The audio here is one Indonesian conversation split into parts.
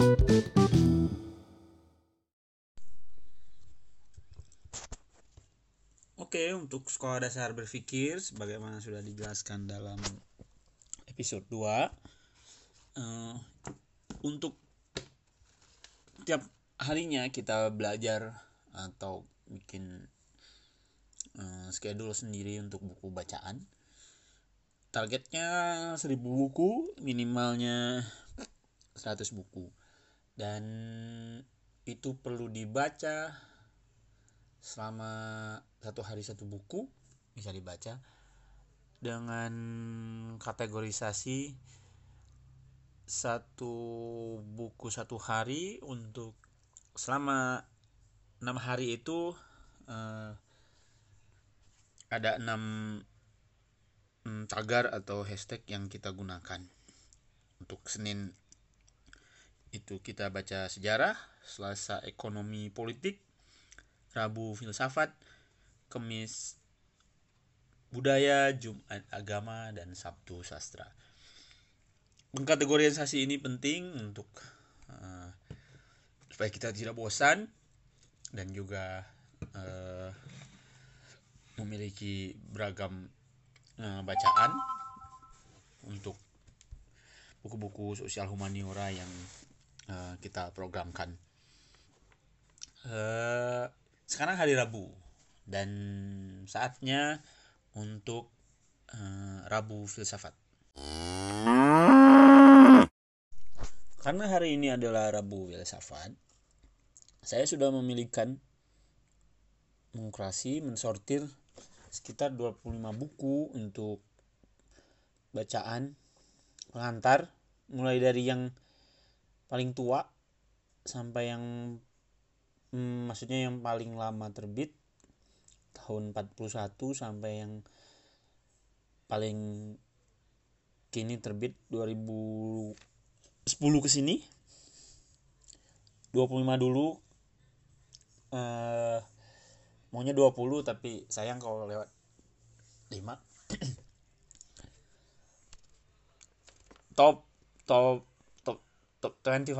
Oke, untuk sekolah dasar berpikir sebagaimana sudah dijelaskan dalam episode 2 eh, untuk tiap harinya kita belajar atau bikin eh, schedule sendiri untuk buku bacaan. Targetnya 1000 buku, minimalnya 100 buku. Dan itu perlu dibaca selama satu hari satu buku. Bisa dibaca. Dengan kategorisasi satu buku satu hari untuk selama enam hari itu eh, ada enam mm, tagar atau hashtag yang kita gunakan untuk Senin itu kita baca sejarah Selasa ekonomi politik Rabu filsafat Kemis budaya, Jumat agama, dan Sabtu sastra. Pengkategorisasi ini penting untuk uh, supaya kita tidak bosan dan juga uh, memiliki beragam uh, bacaan untuk buku-buku sosial humaniora yang uh, kita programkan. Uh, sekarang hari Rabu dan saatnya untuk uh, Rabu filsafat. Karena hari ini adalah Rabu filsafat, saya sudah memilihkan mengkurasi, mensortir sekitar 25 buku untuk bacaan pengantar mulai dari yang paling tua sampai yang hmm, maksudnya yang paling lama terbit tahun 41 sampai yang paling kini terbit 2010 ke sini 25 dulu eh, maunya 20 tapi sayang kalau lewat 5 top top top top 25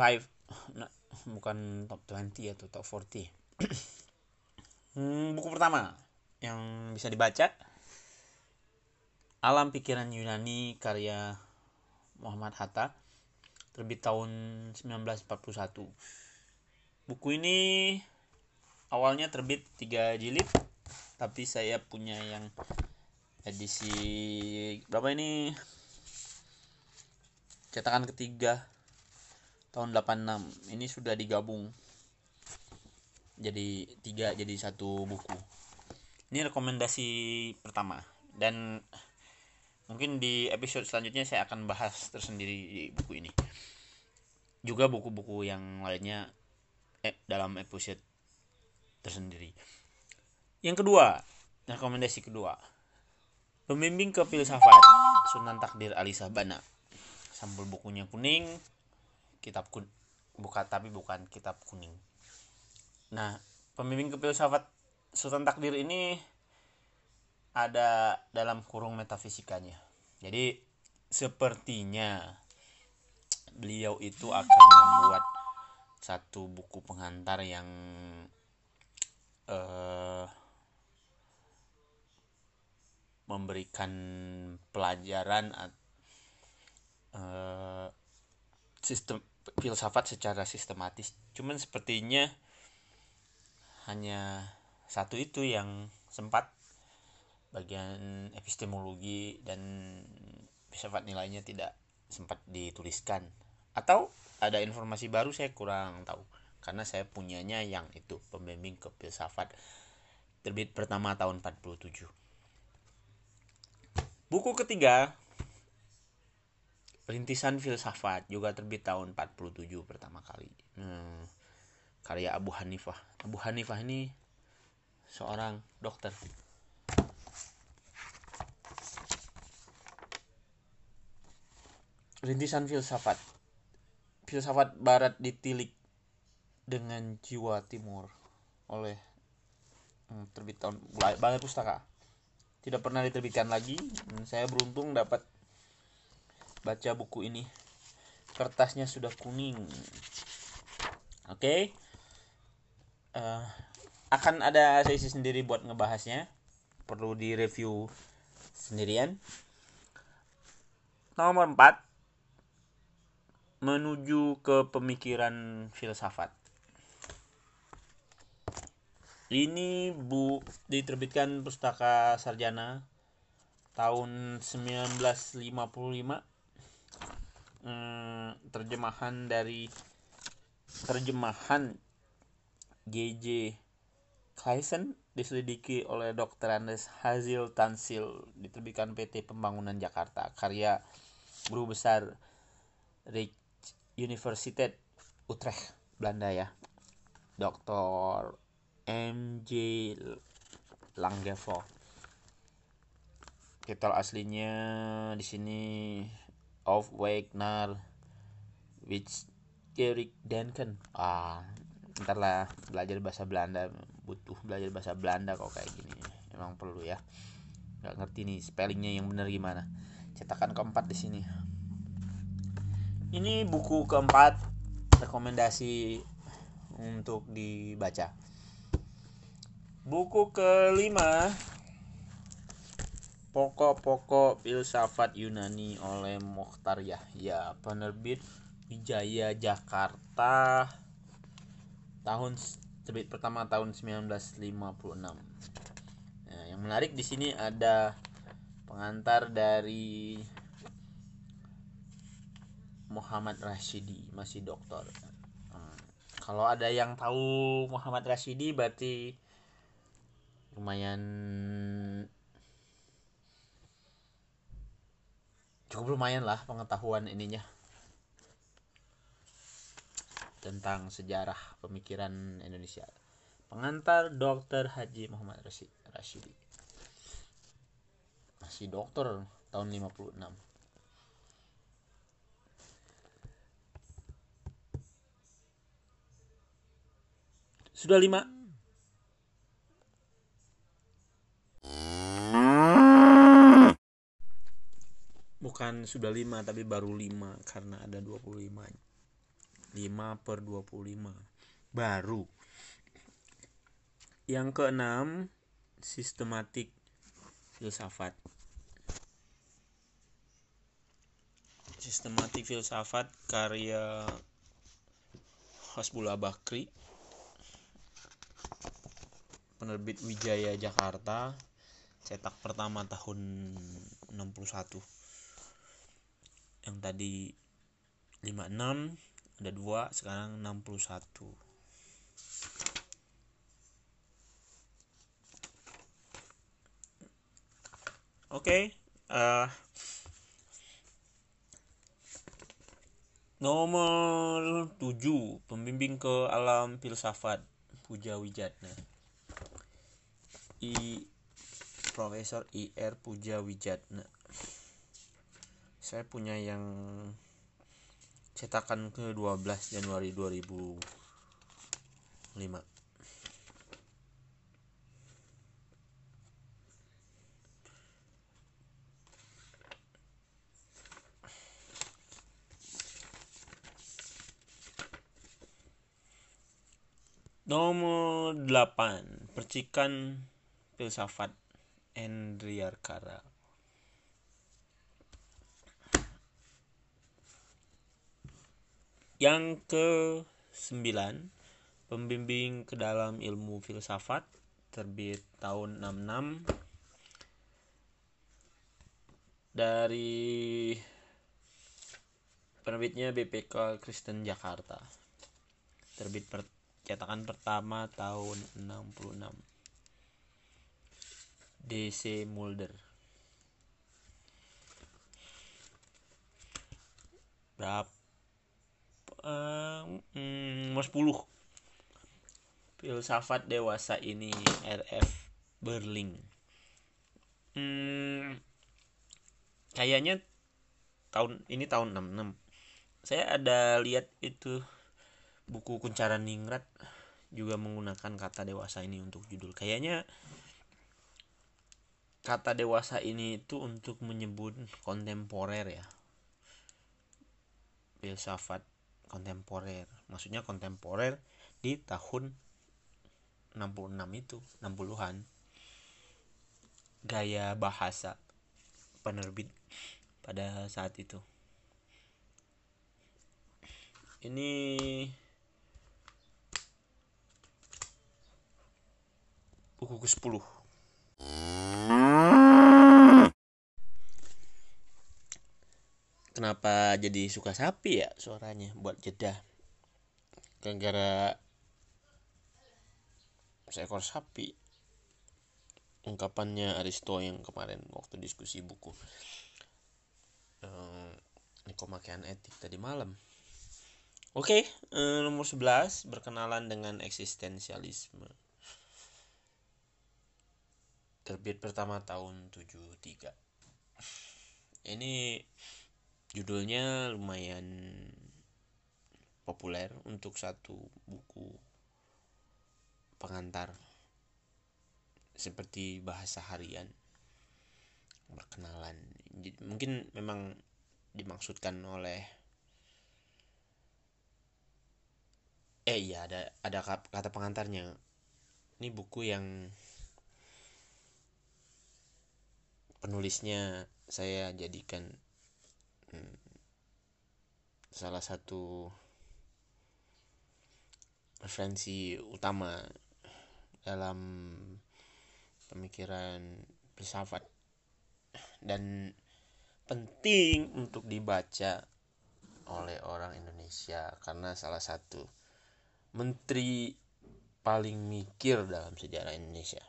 nah, bukan top 20 atau top 40 hmm, buku pertama yang bisa dibaca. Alam Pikiran Yunani karya Muhammad Hatta. Terbit tahun 1941 buku ini awalnya terbit tiga jilid tapi saya punya yang edisi berapa ini? Cetakan ketiga tahun 86 ini sudah digabung jadi tiga jadi satu buku. Ini rekomendasi pertama. Dan mungkin di episode selanjutnya saya akan bahas tersendiri di buku ini. Juga buku-buku yang lainnya eh, dalam episode tersendiri. Yang kedua rekomendasi kedua. Pembimbing ke filsafat Sunan Takdir Ali Sabana sampul bukunya kuning kitab kun buka tapi bukan kitab kuning nah pembimbing ke filsafat Sultan Takdir ini ada dalam kurung metafisikanya. Jadi sepertinya beliau itu akan membuat satu buku pengantar yang uh, memberikan pelajaran uh, sistem filsafat secara sistematis. Cuman sepertinya hanya satu itu yang sempat bagian epistemologi dan filsafat nilainya tidak sempat dituliskan atau ada informasi baru saya kurang tahu karena saya punyanya yang itu pembimbing ke filsafat terbit pertama tahun 47 buku ketiga rintisan filsafat juga terbit tahun 47 pertama kali hmm, karya Abu Hanifah Abu Hanifah ini seorang dokter. Rintisan filsafat. Filsafat barat ditilik dengan jiwa timur oleh hmm, terbit tahun Balai Pustaka. Tidak pernah diterbitkan lagi. Saya beruntung dapat baca buku ini. Kertasnya sudah kuning. oke okay. uh, akan ada sesi sendiri buat ngebahasnya perlu direview sendirian nomor 4 menuju ke pemikiran filsafat ini bu diterbitkan pustaka sarjana tahun 1955 hmm, terjemahan dari terjemahan GJ Kaisen diselidiki oleh Dr. Andes Hazil Tansil diterbitkan PT Pembangunan Jakarta karya guru besar Rich University Utrecht Belanda ya Dr. MJ Langevol titel aslinya di sini of Wagner which Erik Denken. Ah ntar lah belajar bahasa Belanda butuh belajar bahasa Belanda kok kayak gini. Emang perlu ya. Nggak ngerti nih spellingnya yang bener gimana. Cetakan keempat di sini. Ini buku keempat rekomendasi untuk dibaca. Buku kelima Pokok-pokok filsafat Yunani oleh Mokhtar Yahya. Penerbit Wijaya Jakarta Tahun terbit pertama tahun 1956 nah, Yang menarik di sini ada pengantar dari Muhammad Rashidi masih doktor. Hmm, kalau ada yang tahu Muhammad Rashidi berarti lumayan cukup lumayan lah pengetahuan ininya tentang sejarah pemikiran Indonesia. Pengantar Dr. Haji Muhammad Rashidi. Masih dokter tahun 56. Sudah lima bukan sudah 5 tapi baru 5 karena ada 25 5 per 25 baru. Yang keenam sistematik filsafat. Sistematik filsafat karya Hasbullah Bakri. Penerbit Wijaya Jakarta cetak pertama tahun 61 yang tadi 56 ada dua sekarang 61 Oke, okay, uh, nomor 7 pembimbing ke alam filsafat Puja Wijatna. I Profesor IR Puja Wijatna saya punya yang cetakan ke 12 Januari 2005 Nomor 8 Percikan filsafat Endriarkara Yang ke sembilan Pembimbing ke dalam ilmu filsafat terbit tahun 66 dari penerbitnya BPK Kristen Jakarta. Terbit per, cetakan pertama tahun 66 DC Mulder. Berapa uh, mm, nomor 10 filsafat dewasa ini RF Berling. Hmm, kayaknya tahun ini tahun 66 saya ada lihat itu buku kuncaran ningrat juga menggunakan kata dewasa ini untuk judul. Kayaknya kata dewasa ini itu untuk menyebut kontemporer ya. Filsafat kontemporer. Maksudnya kontemporer di tahun 66 itu 60-an gaya bahasa penerbit pada saat itu. Ini buku ke-10 kenapa jadi suka sapi ya suaranya buat jeda? Gara-gara seekor sapi. Ungkapannya Aristo yang kemarin waktu diskusi buku. Ini pemakaian etik tadi malam. Oke eh, nomor 11 berkenalan dengan eksistensialisme. Terbit pertama tahun 73 ini judulnya lumayan populer untuk satu buku pengantar seperti bahasa harian berkenalan mungkin memang dimaksudkan oleh eh iya ada ada kata pengantarnya. Ini buku yang penulisnya saya jadikan Hmm. salah satu referensi utama dalam pemikiran filsafat dan penting untuk dibaca oleh orang Indonesia karena salah satu menteri paling mikir dalam sejarah Indonesia.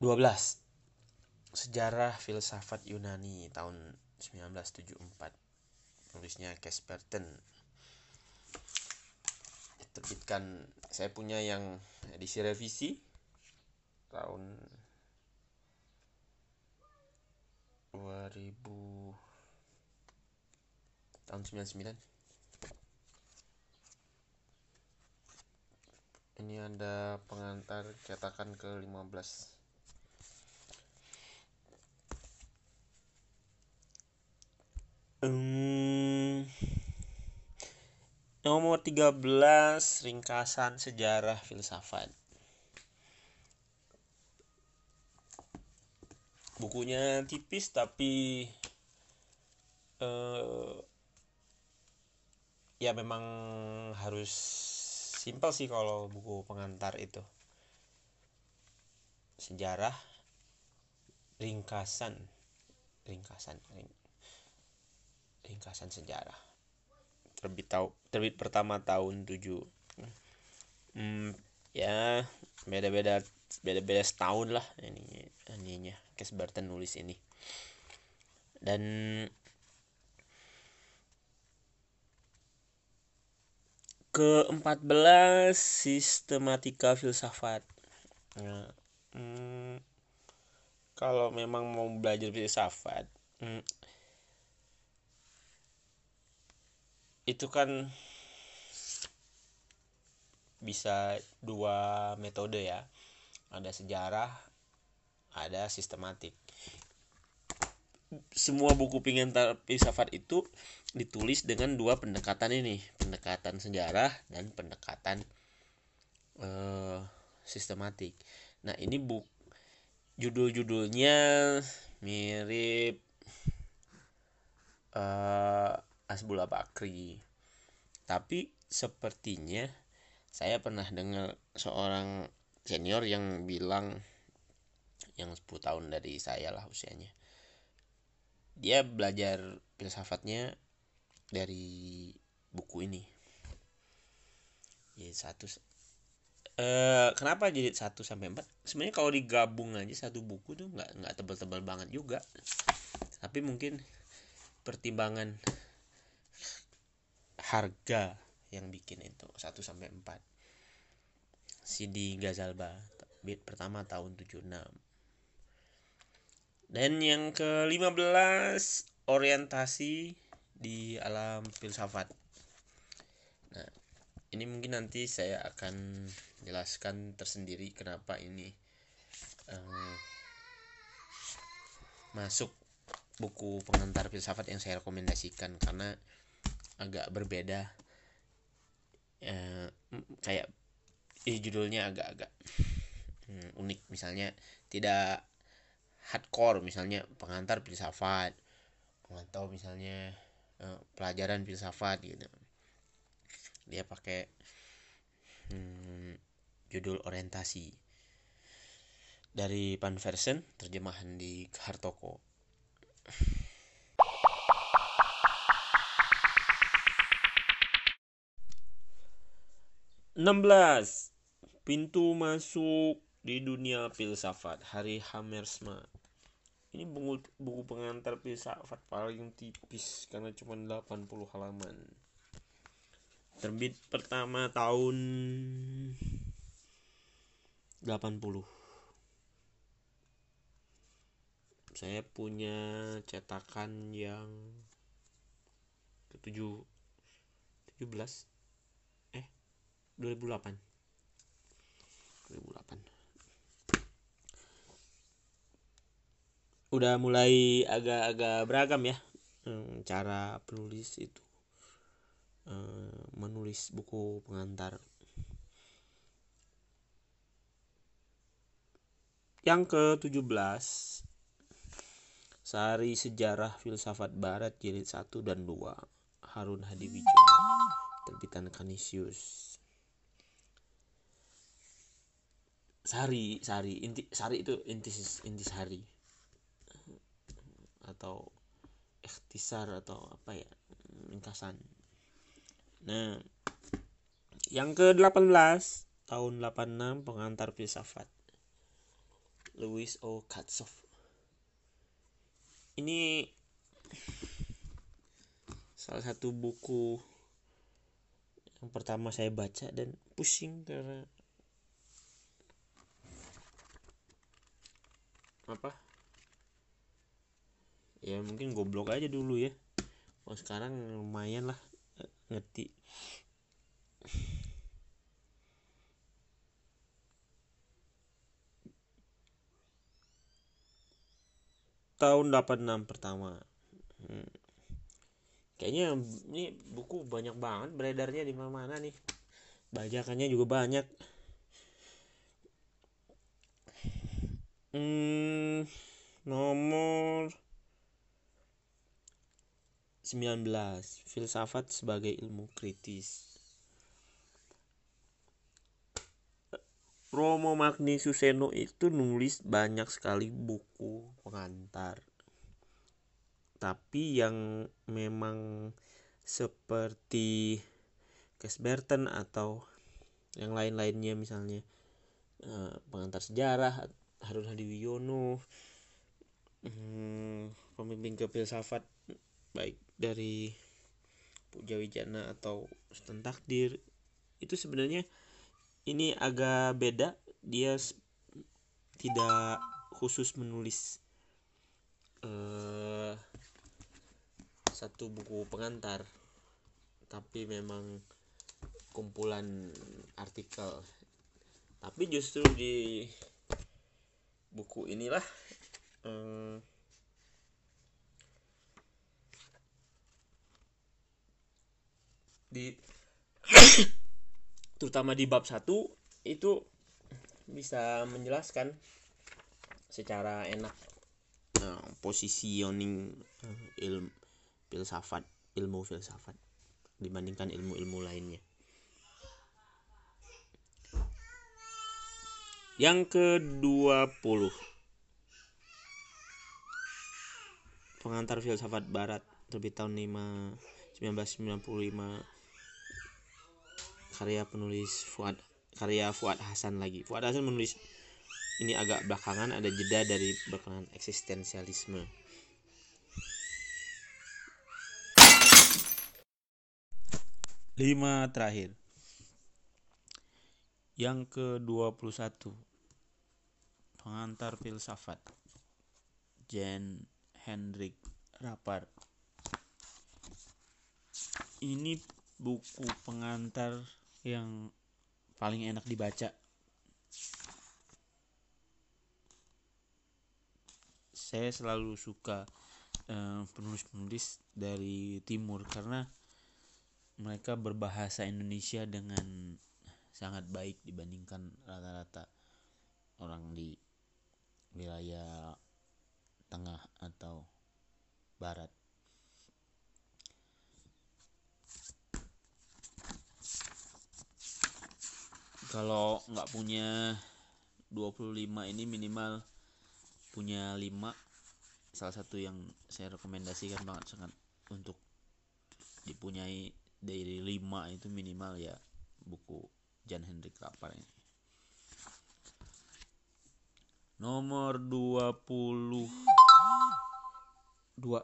12 Sejarah Filsafat Yunani tahun 1974 Tulisnya Casperton Terbitkan Saya punya yang edisi revisi Tahun 2000 Tahun 99 Ini ada pengantar cetakan ke 15 Hmm, nomor 13 ringkasan sejarah filsafat. Bukunya tipis tapi uh, ya memang harus simpel sih kalau buku pengantar itu. Sejarah ringkasan ringkasan ring, ringkasan sejarah. Terbit tahu terbit pertama tahun 7 hmm, ya beda-beda beda-beda setahun lah ini ininya Barton nulis ini. Dan ke-14 sistematika filsafat. Nah, hmm, kalau memang mau belajar filsafat hmm, itu kan bisa dua metode ya. Ada sejarah ada sistematik. Semua buku pengantar filsafat itu ditulis dengan dua pendekatan ini. Pendekatan sejarah dan pendekatan uh, sistematik. Nah ini buk judul-judulnya mirip uh, Asbullah Bakri. Tapi sepertinya saya pernah dengar seorang senior yang bilang yang 10 tahun dari saya lah usianya dia belajar filsafatnya dari buku ini. Jadi satu eh, kenapa jadi satu sampai empat? Sebenarnya kalau digabung aja satu buku tuh nggak nggak tebal-tebal banget juga. Tapi mungkin pertimbangan harga yang bikin itu 1 sampai 4 CD Gazalba bit pertama tahun 76 dan yang ke-15 orientasi di alam filsafat. Nah ini mungkin nanti saya akan jelaskan tersendiri kenapa ini um, masuk buku pengantar filsafat yang saya rekomendasikan. Karena agak berbeda. Eh, kayak eh, judulnya agak-agak hmm, unik. Misalnya tidak hardcore. Misalnya pengantar filsafat. Atau misalnya eh, pelajaran filsafat gitu. Dia pakai hmm, judul orientasi. Dari Pan Versen terjemahan di Hartoko 16 pintu masuk di dunia filsafat. Hari Hammersma. Ini buku, buku pengantar filsafat paling tipis karena cuma 80 halaman. Terbit pertama tahun 80 saya punya cetakan yang ke 7 17 2008 2008 udah mulai agak-agak beragam ya cara penulis itu. Menulis buku pengantar. Yang ke-17 Sari Sejarah Filsafat Barat jilid 1 dan 2 Harun Hadiwijono terbitan Kanisius sari sari inti sari itu inti inti sari. Atau ikhtisar atau apa ya ringkasan. Nah yang ke 18 tahun 86 pengantar filsafat. Louis O. Katzoff ini salah satu buku yang pertama saya baca dan pusing karena apa? Ya mungkin goblok aja dulu ya. Oh sekarang lumayan lah ngerti. Tahun 86 pertama. Hmm. kayaknya ini buku banyak banget beredarnya di mana-mana nih. Bajakannya juga banyak Hmm, nomor 19 filsafat sebagai ilmu kritis. Romo Magni Suseno itu nulis banyak sekali buku pengantar. Tapi yang memang seperti Kesberten atau yang lain-lainnya misalnya eh, pengantar sejarah Harun Hadiwiono hmm, pemimpin kefilsafat baik dari Puja Wijana atau Sultan Takdir. Itu sebenarnya ini agak beda. Dia tidak khusus menulis uh, satu buku pengantar tapi memang kumpulan artikel. Tapi justru di buku inilah hmm, di terutama di bab satu itu bisa menjelaskan secara enak nah, positioning ilmu filsafat ilmu filsafat dibandingkan ilmu-ilmu lainnya Yang ke-20 Pengantar Filsafat Barat terbit tahun 5 1995 karya penulis Fuad karya Fuad Hasan lagi. Fuad Hasan menulis ini agak belakangan ada jeda dari berkenaan eksistensialisme. Lima terakhir. Yang ke-21 pengantar filsafat Jan Hendrik Rapar ini buku pengantar yang paling enak dibaca. Saya selalu suka eh, penulis-penulis dari timur karena mereka berbahasa Indonesia dengan sangat baik dibandingkan rata-rata orang di wilayah tengah atau barat. Kalau nggak punya 25 ini minimal punya 5 salah satu yang saya rekomendasikan banget sangat untuk dipunyai dari 5 itu minimal ya buku Jan Hendrik Rapar ini nomor 20 dua.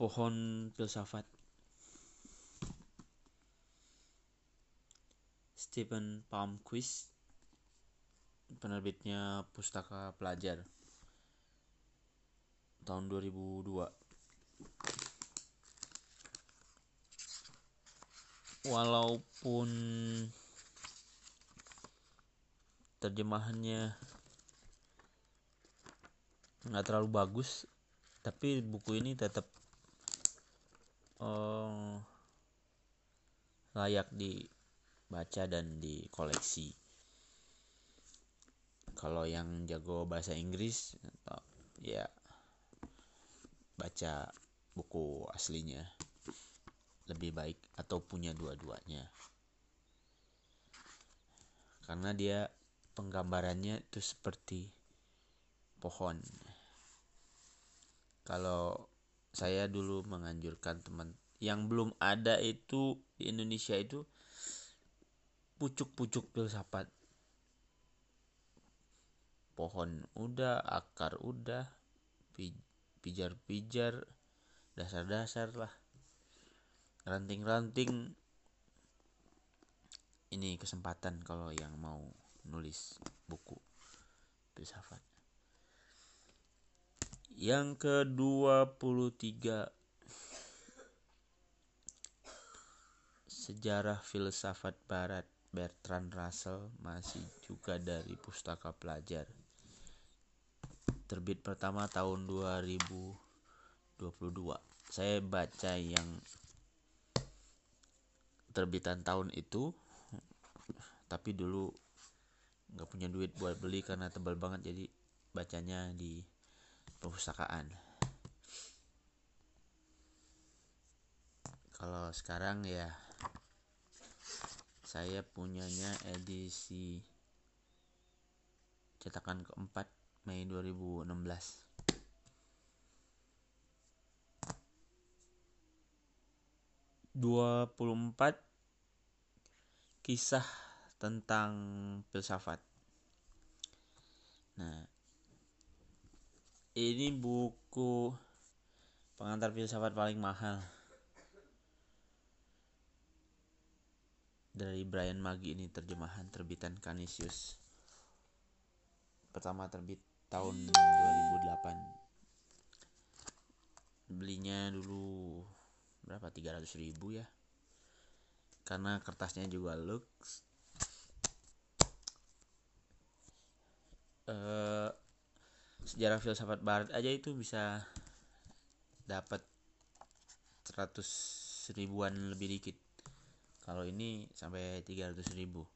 Pohon filsafat. Stephen Palmquist penerbitnya Pustaka Pelajar tahun 2002 walaupun terjemahannya nggak terlalu bagus tapi buku ini tetap uh, layak dibaca dan dikoleksi. Kalau yang jago bahasa Inggris ya baca buku aslinya lebih baik atau punya dua-duanya. Karena dia penggambarannya itu seperti pohon kalau saya dulu menganjurkan teman yang belum ada itu di Indonesia itu pucuk-pucuk filsafat. Pohon udah akar udah pijar-pijar dasar-dasar lah. Ranting-ranting. Ini kesempatan kalau yang mau nulis buku filsafat yang ke-23 Sejarah Filsafat Barat Bertrand Russell masih juga dari Pustaka Pelajar. Terbit pertama tahun 2022. Saya baca yang terbitan tahun itu tapi dulu nggak punya duit buat beli karena tebal banget jadi bacanya di perpustakaan kalau sekarang ya saya punyanya edisi cetakan keempat Mei 2016 24 kisah tentang filsafat. Nah, ini buku pengantar filsafat paling mahal. Dari Brian Magi ini terjemahan terbitan Canisius. Pertama terbit tahun 2008 belinya dulu berapa? 300 ribu ya. Karena kertasnya juga lux uh, sejarah filsafat barat aja itu bisa dapat 100 ribuan lebih dikit. Kalau ini sampai 300 ribu.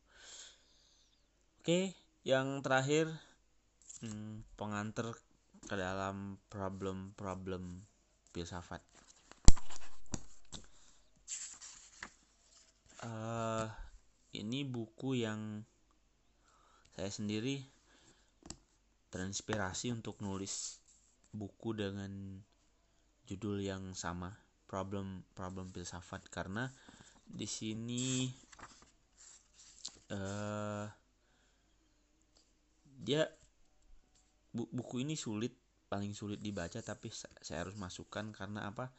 Oke yang terakhir hmm, pengantar ke dalam problem-problem filsafat. Uh, ini buku yang saya sendiri terinspirasi untuk nulis buku dengan judul yang sama problem problem filsafat. Karena di sini uh, dia bu, buku ini sulit paling sulit dibaca tapi saya harus masukkan. Karena apa?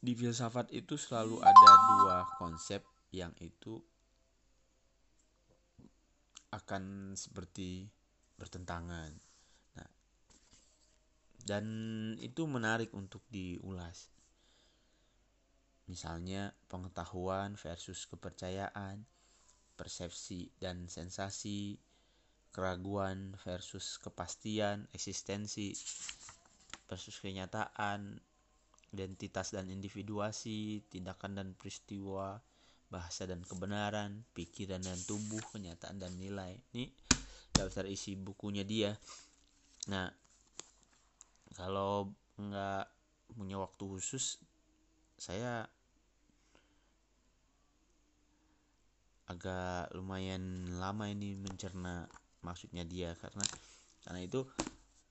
Di filsafat itu selalu ada dua konsep yang itu akan seperti bertentangan. Nah, dan itu menarik untuk diulas. Misalnya pengetahuan versus kepercayaan, persepsi dan sensasi, keraguan versus kepastian, eksistensi. versus kenyataan identitas dan individuasi tindakan dan peristiwa bahasa dan kebenaran pikiran dan tubuh kenyataan dan nilai ini daftar isi bukunya dia. Nah kalau nggak punya waktu khusus saya agak lumayan lama ini mencerna maksudnya dia. Karena karena itu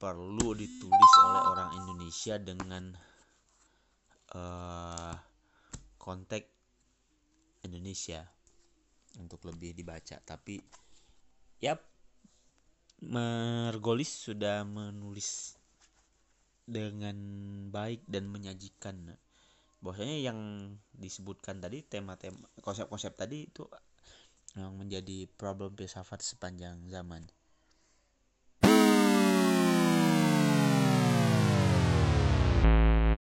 perlu ditulis oleh orang Indonesia dengan uh, konteks Indonesia untuk lebih dibaca. Tapi ya Mergolis sudah menulis dengan baik dan menyajikan. Bahwasanya yang disebutkan tadi tema-tema konsep-konsep tadi itu yang menjadi problem filsafat sepanjang zaman